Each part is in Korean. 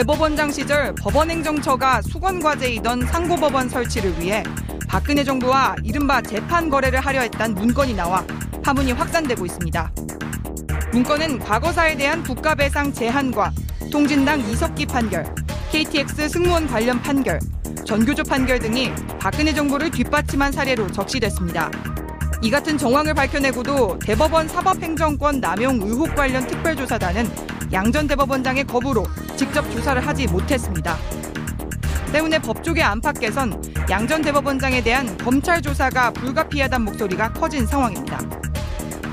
대법원장 시절 법원행정처가 수건과제이던 상고법원 설치를 위해 박근혜 정부와 이른바 재판 거래를 하려 했다는 문건이 나와 파문이 확산되고 있습니다. 문건은 과거사에 대한 국가배상 제한과 통진당 이석기 판결, KTX 승무원 관련 판결, 전교조 판결 등이 박근혜 정부를 뒷받침한 사례로 적시됐습니다. 이 같은 정황을 밝혀내고도 대법원 사법행정권 남용 의혹 관련 특별조사단은 양전 대법원장의 거부로 직접 조사를 하지 못했습니다. 때문에 법조계 안팎에선 양 전 대법원장에 대한 검찰 조사가 불가피하다는 목소리가 커진 상황입니다.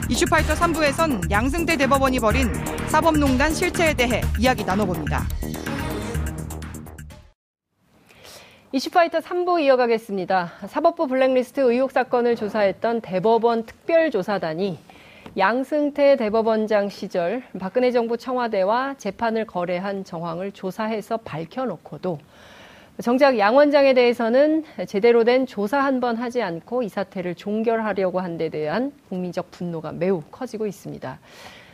이슈파이터 3부에선 양승태 대법원이 벌인 사법농단 실체에 대해 이야기 나눠봅니다. 이슈파이터 3부 이어가겠습니다. 사법부 블랙리스트 의혹 사건을 조사했던 대법원 특별조사단이 양승태 대법원장 시절 박근혜 정부 청와대와 재판을 거래한 정황을 조사해서 밝혀놓고도 정작 양 원장에 대해서는 제대로 된 조사 한 번 하지 않고 이 사태를 종결하려고 한 데 대한 국민적 분노가 매우 커지고 있습니다.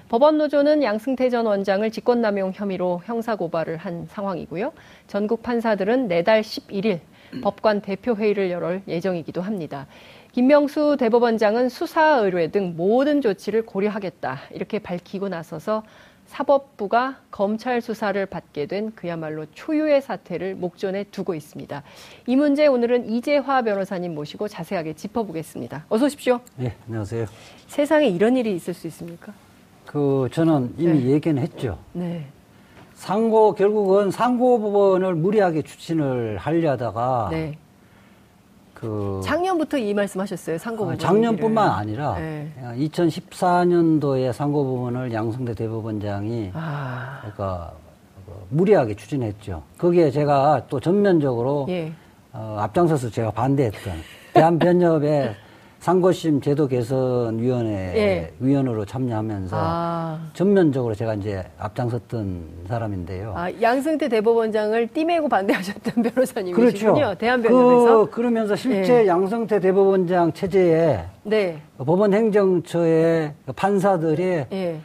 법원 노조는 양승태 전 원장을 직권남용 혐의로 형사고발을 한 상황이고요. 전국 판사들은 내달 11일 법관 대표회의를 열을 예정이기도 합니다. 김명수 대법원장은 수사 의뢰 등 모든 조치를 고려하겠다 이렇게 밝히고 나서서 사법부가 검찰 수사를 받게 된 그야말로 초유의 사태를 목전에 두고 있습니다. 이 문제 오늘은 이재화 변호사님 모시고 자세하게 짚어보겠습니다. 어서 오십시오. 네, 안녕하세요. 세상에 이런 일이 있을 수 있습니까? 그 저는 이미 네. 얘기는 했죠. 네. 상고 결국은 상고 법원을 무리하게 추진을 하려다가 네. 그 작년부터 이 말씀하셨어요. 상고 어, 부분. 작년뿐만 아니라 네. 2014년도에 상고법원을 양승태 대법원장이 아. 그러니까 그 무리하게 추진했죠. 거기에 제가 또 전면적으로 예. 어, 앞장서서 제가 반대했던 대한변협의 상고심 제도 개선 위원회 예. 위원으로 참여하면서 아. 전면적으로 제가 이제 앞장섰던 사람인데요. 아, 양승태 대법원장을 띠매고 반대하셨던 변호사님이시군요. 그렇죠. 대한변협에서. 그, 그러면서 실제 예. 양성태 대법원장 체제에 네. 법원 행정처의 판사들이 예.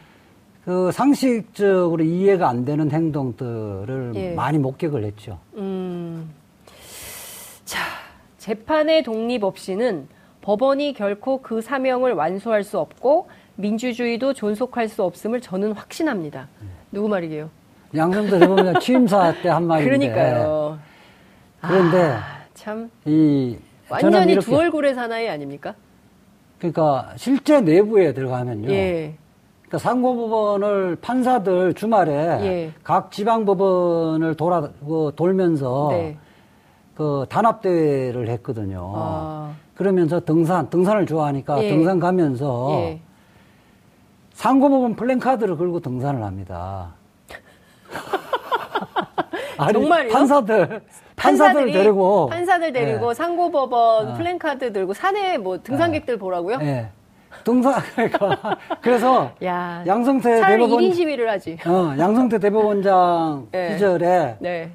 그 상식적으로 이해가 안 되는 행동들을 예. 많이 목격을 했죠. 음. 자, 재판의 독립 없이는 법원이 결코 그 사명을 완수할 수 없고 민주주의도 존속할 수 없음을 저는 확신합니다. 누구 말이게요? 양성태 대법원장 취임사 때 한 말인데. 그러니까요. 그런데 아, 참 이 완전히 이렇게 두 얼굴의 사나이 아닙니까? 그러니까 실제 내부에 들어가면요. 예. 그러니까 상고법원을 판사들 주말에 예. 각 지방법원을 돌아 그 돌면서 네. 그 단합 대회를 했거든요. 아. 그러면서 등산 등산을 좋아하니까 예. 등산 가면서 예. 상고법원 플랜카드를 걸고 등산을 합니다. 아니, 정말요? 판사들 판사들 데리고 판사들 데리고 예. 상고법원 아. 플랜카드 들고 산에 뭐 등산객들 보라고요? 예. 등산 그러니까 그래서 야, 양성태 대법원 1인 시위를 하지. 어, 양성태 대법원장 예. 시절에 네.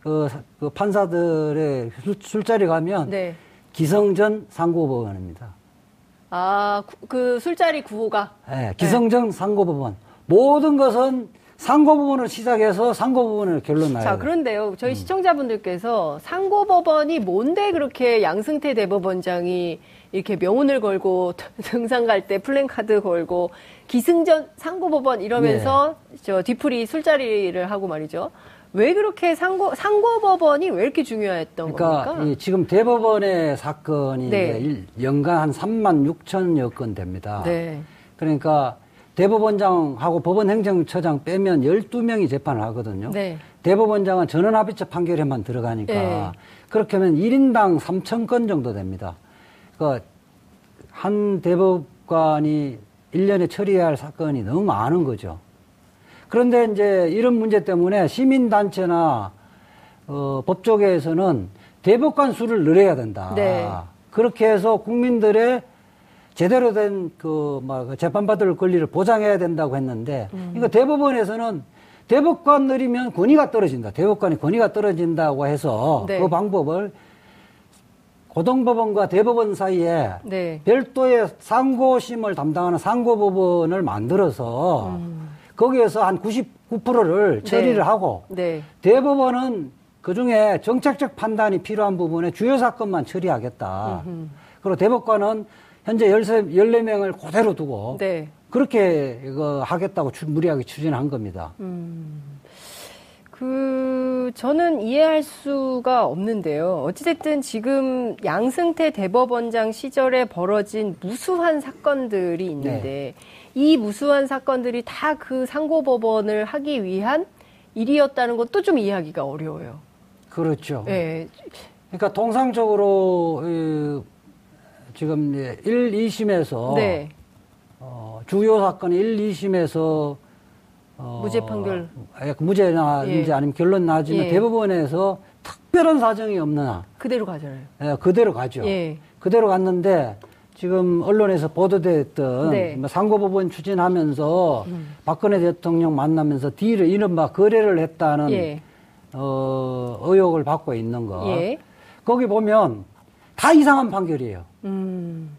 그, 그 판사들의 술, 술자리 가면 네. 기성전 상고법원입니다. 아, 구- 그 술자리 구호가 예, 기성전 상고법원. 모든 것은 상고법원을 시작해서 상고법원을 결론 나요. 자, 그런데요. 음. 저희 시청자분들께서 상고법원이 뭔데 그렇게 양승태 대법원장이 이렇게 명운을 걸고 등산 갈 때 플랜카드 걸고 기승전 상고법원 이러면서 네. 저 뒤풀이 술자리를 하고 말이죠. 왜 그렇게 상고 상고법원이 왜 이렇게 중요했던 그러니까 겁니까? 이 지금 대법원의 사건이 네. 연간 한 3만 6천여 건 됩니다. 네. 그러니까 대법원장하고 법원행정처장 빼면 12명이 재판을 하거든요. 네. 대법원장은 전원합의체 판결에만 들어가니까 네. 그렇게 하면 1인당 3천 건 정도 됩니다. 그러니까 한 대법관이 1년에 처리해야 할 사건이 너무 많은 거죠. 그런데 이제 이런 문제 때문에 시민단체나 어, 법조계에서는 대법관 수를 늘려야 된다. 네. 그렇게 해서 국민들의 제대로 된 그, 막, 재판받을 권리를 보장해야 된다고 했는데, 음. 그러니까 대법원에서는 대법관 늘리면 권위가 떨어진다. 대법관이 권위가 떨어진다고 해서 네. 그 방법을 고등법원과 대법원 사이에 네. 별도의 상고심을 담당하는 상고법원을 만들어서 음. 거기에서 한 99%를 처리를 네. 하고 네. 대법원은 그 중에 정책적 판단이 필요한 부분에 주요 사건만 처리하겠다. 음흠. 그리고 대법관은 현재 13, 14명을 그대로 두고 네. 그렇게 하겠다고 추- 무리하게 추진한 겁니다. 음. 그 저는 이해할 수가 없는데요. 어찌됐든 지금 양승태 대법원장 시절에 벌어진 무수한 사건들이 있는데 이 무수한 사건들이 다 그 상고법원을 하기 위한 일이었다는 것도 좀 이해하기가 어려워요. 그렇죠. 예. 그러니까 통상적으로 이, 지금 이제 1, 2심에서 네. 어, 주요 사건 1, 2심에서 어, 무죄 판결. 예, 무죄나든지 예. 아니면 결론 나지만 예. 대법원에서 특별한 사정이 없는 한 그대로 가잖아요. 예, 그대로 가죠. 예. 그대로 갔는데 지금 언론에서 보도됐던 네. 뭐 상고법원 추진하면서 음. 박근혜 대통령 만나면서 딜을 이른바 거래를 했다는 예. 어, 의혹을 받고 있는 거. 예. 거기 보면 다 이상한 판결이에요. 음.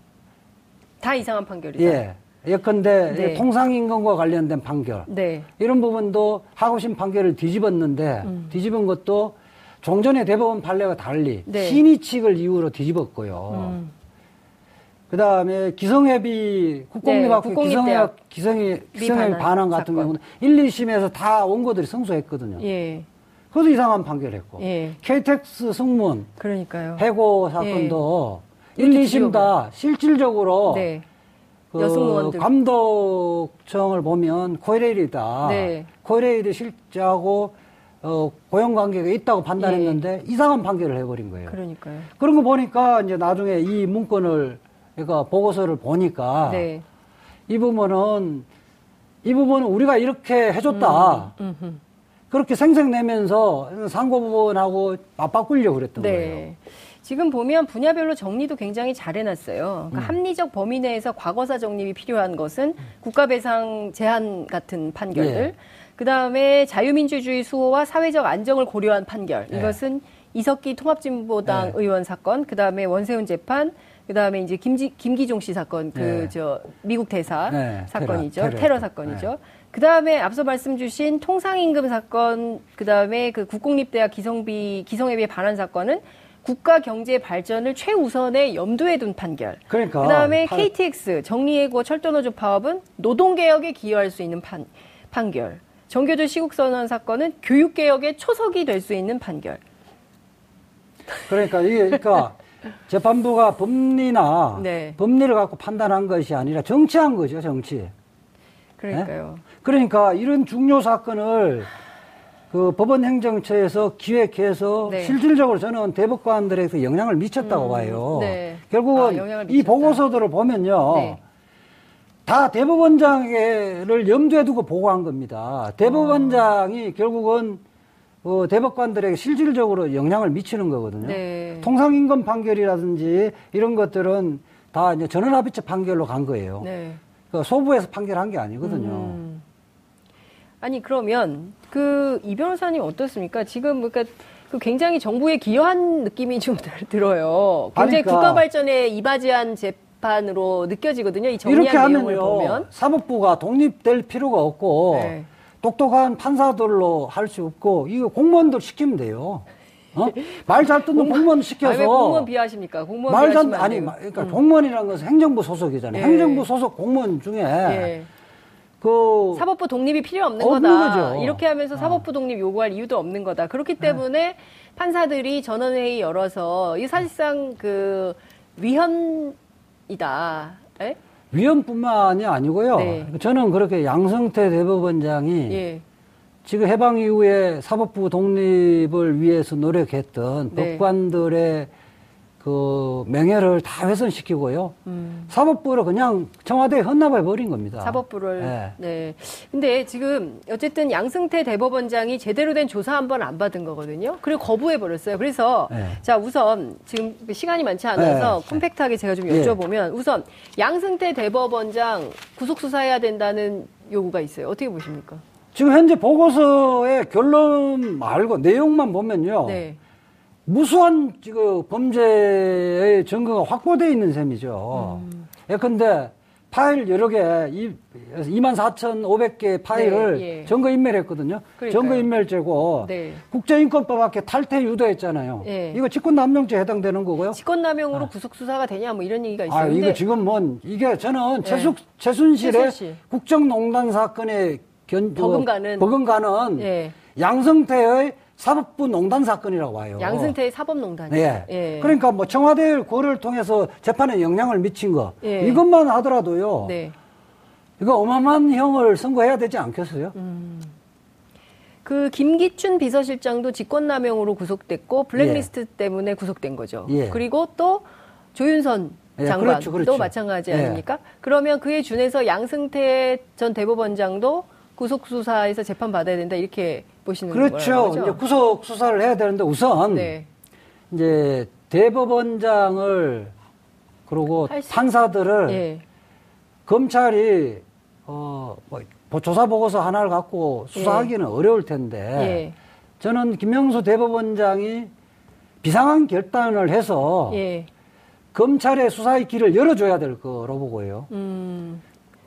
다 이상한 판결이다. 예. 예컨대 네. 통상임금과 관련된 판결. 네. 이런 부분도 하고심 판결을 뒤집었는데 음. 뒤집은 것도 종전의 대법원 판례와 달리 네. 신의칙을 이유로 뒤집었고요. 음. 그 다음에 기성회비 국공립학교 네, 국공립대학 기성회 기성회비 반환 같은 사건. 경우는 1, 2심에서 다 원고들이 승소했거든요. 예. 그것도 이상한 판결했고 예. KTX 승문 그러니까요. 해고 사건도 예. 1, 이렇게 2심 다 실질적으로 네. 그 여승무원들. 감독청을 보면 코레일이다. 네. 코레일이 실제하고 어, 고용 관계가 있다고 판단했는데 이상한 판결을 해버린 거예요. 그러니까요. 그런 거 보니까 이제 나중에 이 문건을 그러니까 보고서를 보니까 네. 이 부분은 이 부분은 우리가 이렇게 해줬다. 음흠. 그렇게 생색내면서 상고부원하고 맞바꾸려고 그랬던 거예요. 네. 지금 보면 분야별로 정리도 굉장히 잘 해놨어요. 음. 그러니까 합리적 범위 내에서 과거사 정립이 필요한 것은 국가배상 제한 같은 판결들. 예. 그 다음에 자유민주주의 수호와 사회적 안정을 고려한 판결. 예. 이것은 이석기 통합진보당 예. 의원 사건. 그 다음에 원세훈 재판. 그 다음에 이제 김지, 김기종 씨 사건. 그, 예. 저, 미국 대사 네, 사건이죠. 테러, 테러, 테러 사건이죠. 네. 그 다음에 앞서 말씀 주신 통상임금 사건, 그 다음에 그 국공립대학 기성비, 기성회비에 반환 사건은 국가 경제 발전을 최우선에 염두에 둔 판결. 그러니까 그 다음에 파- KTX, 정리해고 철도노조 파업은 노동 개혁에 기여할 수 있는 판, 판결. 정교조 시국선언 사건은 교육 개혁의 초석이 될 수 있는 판결. 그러니까 이게 그러니까 재판부가 법리나 네. 법리를 갖고 판단한 것이 아니라 정치한 거죠, 정치. 그러니까요. 그러니까 이런 중요 사건을 그 법원 행정처에서 기획해서 네. 실질적으로 저는 대법관들에게 영향을 미쳤다고 음, 네. 봐요. 네. 결국은 아, 이. 보고서들을 보면요. 네. 다 대법원장을 염두에 두고 보고한 겁니다. 대법원장이 결국은 어, 대법관들에게 실질적으로 영향을 미치는 거거든요. 네. 통상임금 판결이라든지 이런 것들은 다 이제 전원합의체 판결로 간 거예요. 네. 그 소부에서 판결한 게 아니거든요. 음. 아니 그러면 그 이 변호사님 어떻습니까? 지금 그러니까 그 굉장히 정부에 기여한 느낌이 좀 들- 들어요. 굉장히 그러니까. 국가 발전에 이바지한 재판으로 느껴지거든요. 이 정리한 내용을 하면요. 보면. 사법부가 독립될 필요가 없고 네. 똑똑한 판사들로 할 수 없고 이거 공무원들 시키면 돼요. 어? 말잘 듣는 공무원 시켜서 아니, 왜 공무원 비하십니까? 공무원 말 잘, 비하시면 안 아니, 그러니까 공무원이라는 것은 행정부 소속이잖아요. 예. 행정부 소속 공무원 중에 예. 그 사법부 독립이 필요 없는 없는 거다. 거죠. 이렇게 하면서 어. 사법부 독립 요구할 이유도 없는 거다. 그렇기 네. 때문에 판사들이 전원회의 열어서 이 사실상 그 위헌이다. 예? 위헌뿐만이 아니고요. 네. 저는 그렇게 양성태 대법원장이 예. 지금 해방 이후에 사법부 독립을 위해서 노력했던 네. 법관들의 그 명예를 다 훼손시키고요. 음. 사법부를 그냥 청와대에 헌납해 버린 겁니다. 사법부를 네. 네. 근데 지금 어쨌든 양승태 대법원장이 제대로 된 조사 한 번 안 받은 거거든요. 그리고 거부해 버렸어요. 그래서 네. 자 우선 지금 시간이 많지 않아서 네. 콤팩트하게 제가 좀 예. 여쭤보면 우선 양승태 대법원장 구속 수사해야 된다는 요구가 있어요. 어떻게 보십니까? 지금 현재 보고서의 결론 말고 내용만 보면요. 네. 무수한 지금 범죄의 증거가 확보되어 있는 셈이죠. 음. 예컨대 파일 여러 개, 24,500개 파일을 네, 예. 증거인멸했거든요. 증거인멸죄고 네. 국제인권법학회 탈퇴 유도했잖아요. 예. 이거 직권남용죄 해당되는 거고요. 직권남용으로 구속 수사가 되냐 뭐 이런 얘기가 있어요. 아, 이거 지금 뭔 이게 저는 예. 최숙 최순실의 최순실. 국정농단 사건에 견 버금가는. 버금가는 예. 양성태의 사법부 농단 사건이라고 봐요. 양승태의 사법농단이. 네. 예. 그러니까 뭐 청와대 고를 통해서 재판에 영향을 미친 거 예. 이것만 하더라도요. 네. 이거 어마어마한 형을 선고해야 되지 않겠어요? 음. 그 김기춘 비서실장도 직권남용으로 구속됐고 블랙리스트 때문에 구속된 거죠. 예. 그리고 또 조윤선 예, 장관도 그렇죠, 그렇죠. 마찬가지 예. 아닙니까? 그러면 그에 준해서 양승태 전 대법원장도 구속 수사에서 재판 받아야 된다 이렇게 보시는 그렇죠. 거죠? 이제 구속 수사를 해야 되는데 우선 네. 이제 대법원장을 그리고 할 수- 판사들을 예. 검찰이 어, 뭐, 보- 조사 보고서 하나를 갖고 수사하기는 어려울 텐데 예. 저는 김명수 대법원장이 비상한 결단을 해서 예. 검찰의 수사의 길을 열어줘야 될 거로 보고요. 음.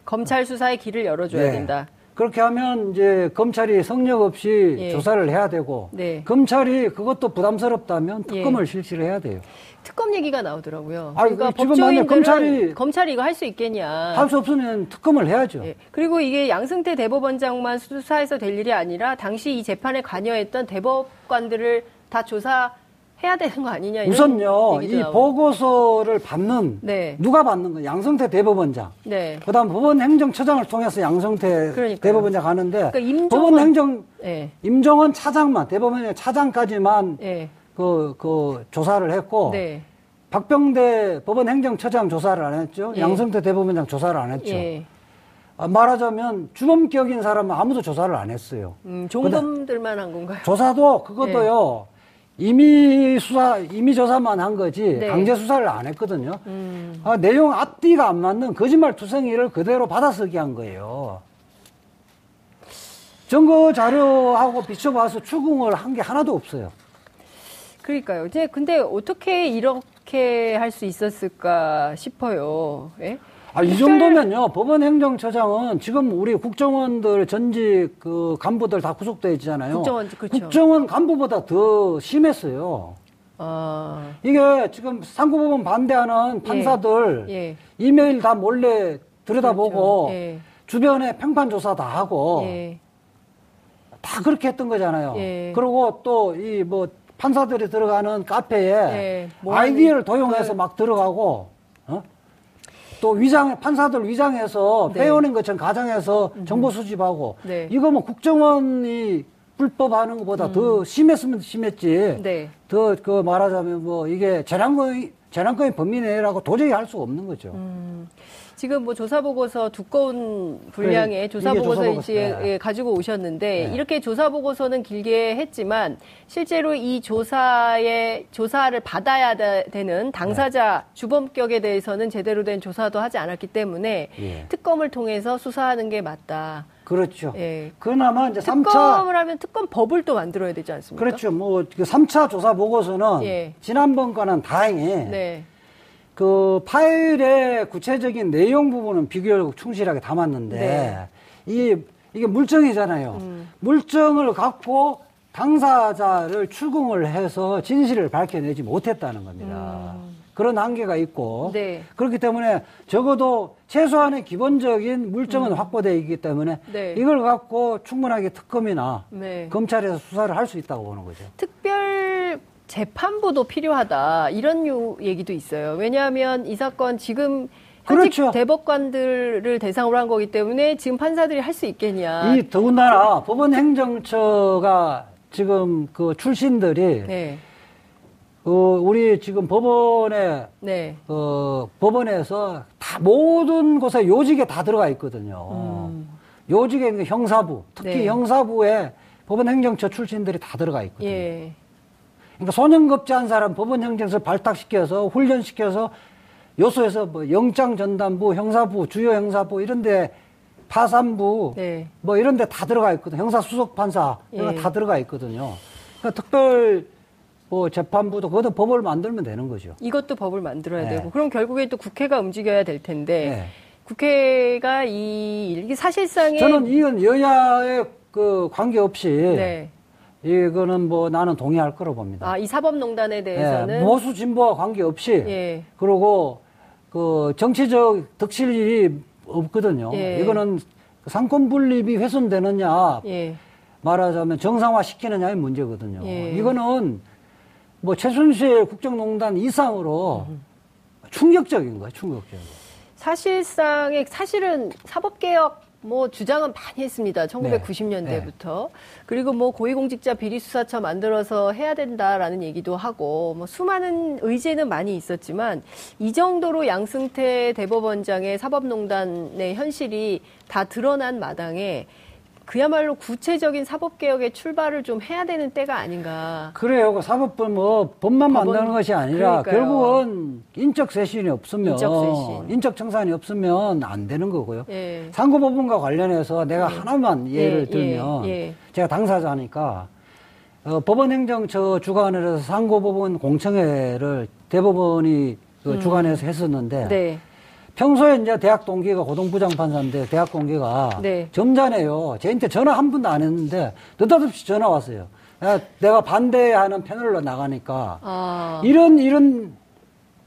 검찰 수사의 길을 열어줘야 네. 된다. 그렇게 하면 이제 검찰이 성역 없이 예. 조사를 해야 되고 네. 검찰이 그것도 부담스럽다면 예. 특검을 실시를 해야 돼요. 특검 얘기가 나오더라고요. 아니, 그러니까 지금 만약 법조인들은 검찰이- 검찰이 이거 할 수 있겠냐. 할 수 없으면 특검을 해야죠. 예. 그리고 이게 양승태 대법원장만 수사해서 될 일이 아니라 당시 이 재판에 관여했던 대법관들을 다 조사 해야 되는 거 아니냐 우선요, 이 나오고. 보고서를 받는 네. 누가 받는 거예요? 양성태 대법원장. 네. 그다음 법원 행정처장을 통해서 양성태 그러니까요. 대법원장 가는데 그러니까 임종원- 법원 행정 예. 임종원 차장만 대법원의 차장까지만 예. 그, 그 조사를 했고 네. 박병대 법원 행정처장 조사를 안 했죠. 예. 양성태 대법원장 조사를 안 했죠. 예. 아, 말하자면 주범격인 사람은 아무도 조사를 안 했어요. 음, 종범들만 한 건가요? 조사도 그것도요. 임의 수사, 임의 조사만 한 거지 네. 강제 수사를 안 했거든요. 음. 아, 내용 앞뒤가 안 맞는 거짓말 투성이를 그대로 받아쓰기 한 거예요. 증거 자료하고 비춰봐서 추궁을 한 게 하나도 없어요. 그러니까요. 이제 근데 어떻게 이렇게 할 수 있었을까 싶어요. 예? 아, 이 정도면요, 법원 행정처장은 지금 우리 국정원들 전직 그 간부들 다 구속돼 있잖아요. 국정원, 그렇죠. 국정원 간부보다 더 심했어요. 아. 이게 지금 상고법원 반대하는 판사들 예. 이메일 다 몰래 들여다보고 그렇죠. 예. 주변에 평판 조사 다 하고 예. 다 그렇게 했던 거잖아요. 예. 그리고 또 이 뭐 판사들이 들어가는 카페에 예. 뭐 아이디어를 하는 도용해서 걸- 막 들어가고 어? 또 위장 판사들 위장해서 네. 음. 빼오는 것처럼 가정해서 정보 수집하고 네. 이거 뭐 국정원이 불법하는 것보다 더 심했으면 심했지. 음. 네. 더그 말하자면 뭐 이게 재난거의 재난거의 범위 내라고 도저히 할 수가 없는 거죠. 음. 지금 뭐 조사 보고서 두꺼운 분량의 그래, 조사 이게 보고서 조사 보고서, 이제 네. 예, 가지고 오셨는데 네. 이렇게 조사 보고서는 길게 했지만 실제로 이 조사의 조사를 받아야 되- 되는 당사자 네. 주범격에 대해서는 제대로 된 조사도 하지 않았기 때문에 예. 특검을 통해서 수사하는 게 맞다. 그렇죠. 예. 그나마 이제 삼차 특검을 하면 특검 법을 또 만들어야 되지 않습니까? 그렇죠. 뭐, 그 3차 조사 보고서는 예. 지난번과는 다행히 네. 그 파일의 구체적인 내용 부분은 비교적 충실하게 담았는데 네. 이게, 이게 물증이잖아요. 음. 물증을 갖고 당사자를 추궁을 해서 진실을 밝혀내지 못했다는 겁니다. 그런 한계가 있고 음. 네. 그렇기 때문에 적어도 최소한의 기본적인 물증은 확보되어 있기 때문에 음. 네. 이걸 갖고 충분하게 특검이나 네. 검찰에서 수사를 할 수 있다고 보는 거죠. 특별 재판부도 필요하다 이런 요 얘기도 있어요. 왜냐하면 이 사건 지금 현직 그렇죠. 대법관들을 대상으로 한 거기 때문에 지금 판사들이 할 수 있겠냐. 이 더군다나 법원 행정처가 지금 그 출신들이 네, 어, 우리 지금 법원에 네, 어, 법원에서 다 모든 곳에 요직에 다 들어가 있거든요. 음. 요직에 있는 형사부, 특히 네. 형사부에 법원 행정처 출신들이 다 들어가 있거든요. 예, 그러니까 소년급제한 사람 법원 행정처 발탁시켜서 훈련시켜서 요소에서 뭐 영장 전담부, 형사부, 주요 형사부 이런 데 파산부 네. 뭐 이런 데 다 들어가 있거든. 요 형사 수석 판사 이런 예. 거다 들어가 있거든요. 그러니까 특별 뭐 재판부도 그것도 법을 만들면 되는 거죠. 이것도 법을 만들어야 네. 되고 그럼 결국에 또 국회가 움직여야 될 텐데 네. 국회가 이 이게 사실상의 저는 이건 여야의 그 관계 없이 네. 이거는 뭐 나는 동의할 거로 봅니다. 아, 이 사법농단에 대해서는 예, 보수 진보와 관계없이 예. 그리고 그 정치적 득실이 없거든요. 예. 이거는 상권 분립이 훼손되느냐 예. 말하자면 정상화 시키느냐의 문제거든요. 예. 이거는 뭐 최순실 국정농단 이상으로 충격적인 거예요, 충격적인 거. 사실상의 사실은 사법개혁 뭐 주장은 많이 했습니다. 1990년대부터. 그리고 뭐 고위공직자 비리수사처 만들어서 해야 된다라는 얘기도 하고 뭐 수많은 의제는 많이 있었지만 이 정도로 양승태 대법원장의 사법농단의 현실이 다 드러난 마당에 그야말로 구체적인 사법 개혁의 출발을 좀 해야 되는 때가 아닌가. 그래요. 그 사법부 뭐 법만 법원- 만드는 것이 아니라 그러니까요. 결국은 인적 쇄신이 없으면 인적. 인적 청산이 없으면 안 되는 거고요. 예. 상고법원과 관련해서 내가 하나만 예를 예, 들면 예, 예. 제가 당사자니까 어, 법원행정처 주관을 해서 상고법원 공청회를 대법원이 그 주관해서 했었는데 음. 네. 평소에 이제 대학 동기가 고등부장 판사인데 대학 동기가 네. 점잖아요. 저한테 전화 한 번도 안 했는데 느닷없이 전화 왔어요. 야, 내가 반대하는 패널로 나가니까 아. 이런 이런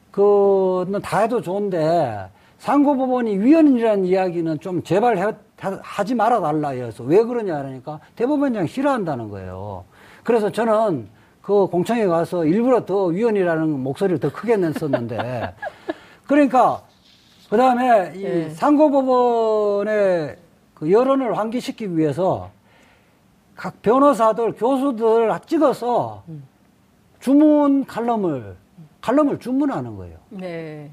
그는 다 해도 좋은데 상고법원이 위헌이라는 이야기는 좀 제발 해- 하- 하지 말아 달라 해서 왜 그러냐 그러니까 대법원장 싫어한다는 거예요. 그래서 저는 그 공청회 가서 일부러 더 위헌이라는 목소리를 더 크게 냈었는데 그러니까 그 다음에 이 예. 상고법원의 그 여론을 환기시키기 위해서 각 변호사들, 교수들 찍어서 주문 칼럼을, 칼럼을 주문하는 거예요. 네.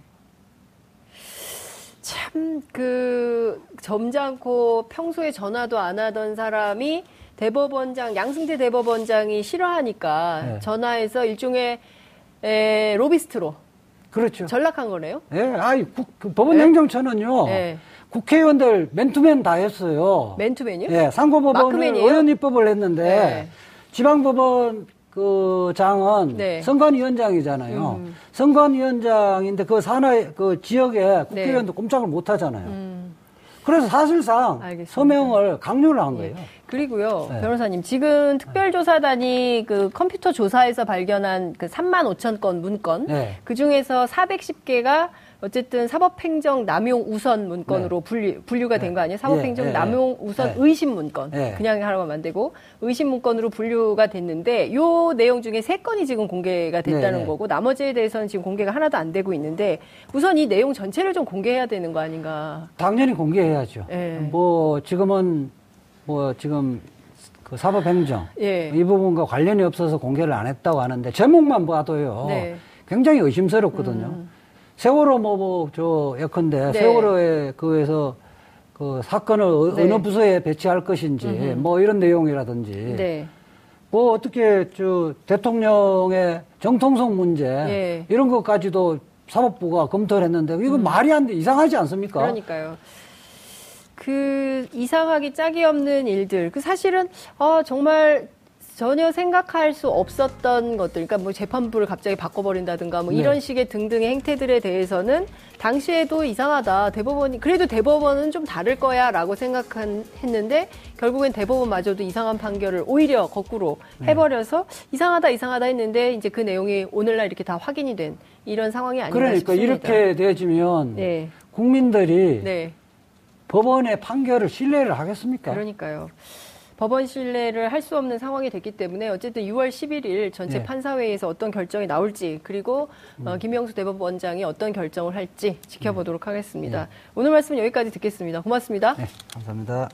참, 그, 점잖고 평소에 전화도 안 하던 사람이 대법원장, 양승태 대법원장이 싫어하니까 네. 전화해서 일종의 에, 로비스트로 그렇죠. 전락한 거네요. 예, 아이, 국, 그 법원 네? 행정처는요, 네. 국회의원들 맨투맨 다 했어요. 맨투맨이요? 예, 상고법원을? 의원 입법을 했는데, 네. 지방법원 그 장은 네. 선관위원장이잖아요. 음. 선관위원장인데 그 산하 그 지역에 국회의원도 꼼짝을 못 하잖아요. 네. 음. 그래서 사실상 알겠습니다. 서명을 강요를 한 거예요. 그리고요, 네. 변호사님, 지금 특별조사단이 그 컴퓨터 조사에서 발견한 그 3만 5천 건 문건, 네. 그 중에서 410개가 어쨌든 사법행정 남용 우선 문건으로 분류, 분류가 된 거 아니에요? 사법행정 네, 네, 남용 네. 우선 네. 의심 문건. 네. 그냥 하라고 하면 안 되고, 의심 문건으로 분류가 됐는데, 요 내용 중에 세 건이 지금 공개가 됐다는 네, 네. 거고, 나머지에 대해서는 지금 공개가 하나도 안 되고 있는데, 우선 이 내용 전체를 좀 공개해야 되는 거 아닌가. 당연히 공개해야죠. 예. 뭐 지금은 뭐 지금 그 사법행정 예. 이 부분과 관련이 없어서 공개를 안 했다고 하는데 제목만 봐도요. 네. 굉장히 의심스럽거든요. 세월호 뭐 저 예컨대 네. 세월호에 그에서 그 사건을 어- 네. 어느 부서에 배치할 것인지 뭐 이런 내용이라든지 네. 뭐 어떻게 저 대통령의 정통성 문제 예. 이런 것까지도 사법부가 검토를 했는데 이거 말이 안 돼 이상하지 않습니까? 음. 그러니까요. 그 이상하기 짝이 없는 일들. 그 사실은 아 정말 전혀 생각할 수 없었던 것들. 그러니까 뭐 재판부를 갑자기 바꿔버린다든가 뭐 네. 이런 식의 등등의 행태들에 대해서는 당시에도 이상하다. 대법원이 그래도 대법원은 좀 다를 거야 라고 생각했는데 결국엔 대법원마저도 이상한 판결을 오히려 거꾸로 네. 해버려서 이상하다 이상하다 했는데 이제 그 내용이 오늘날 이렇게 다 확인이 된 이런 상황이 아닌가 그러니까 싶습니다. 이렇게 되어지면 네. 국민들이 네. 법원의 판결을 신뢰를 하겠습니까? 그러니까요. 법원 신뢰를 할 수 없는 상황이 됐기 때문에 어쨌든 6월 11일 전체 네. 판사회에서 어떤 결정이 나올지 그리고 어, 김영수 대법원장이 어떤 결정을 할지 지켜보도록 하겠습니다. 오늘 말씀 은 여기까지 듣겠습니다. 고맙습니다. 네, 감사합니다.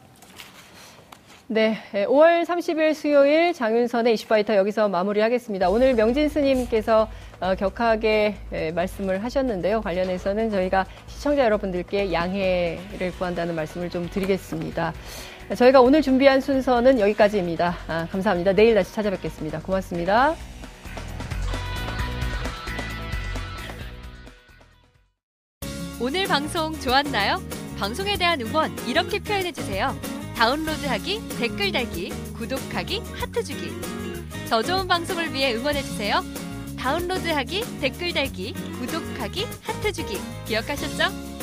네, 5월 30일 수요일 장윤선의 이슈파이터 여기서 마무리하겠습니다. 오늘 명진 스님께서 어, 격하게 에, 말씀을 하셨는데요. 관련해서는 저희가 시청자 여러분들께 양해를 구한다는 말씀을 좀 드리겠습니다. 저희가 오늘 준비한 순서는 여기까지입니다. 아, 감사합니다. 내일 다시 찾아뵙겠습니다. 고맙습니다. 오늘 방송 좋았나요? 방송에 대한 응원 이렇게 표현해주세요. 다운로드하기, 댓글 달기, 구독하기, 하트 주기. 더 좋은 방송을 위해 응원해주세요. 다운로드하기, 댓글 달기, 구독하기, 하트 주기. 기억하셨죠?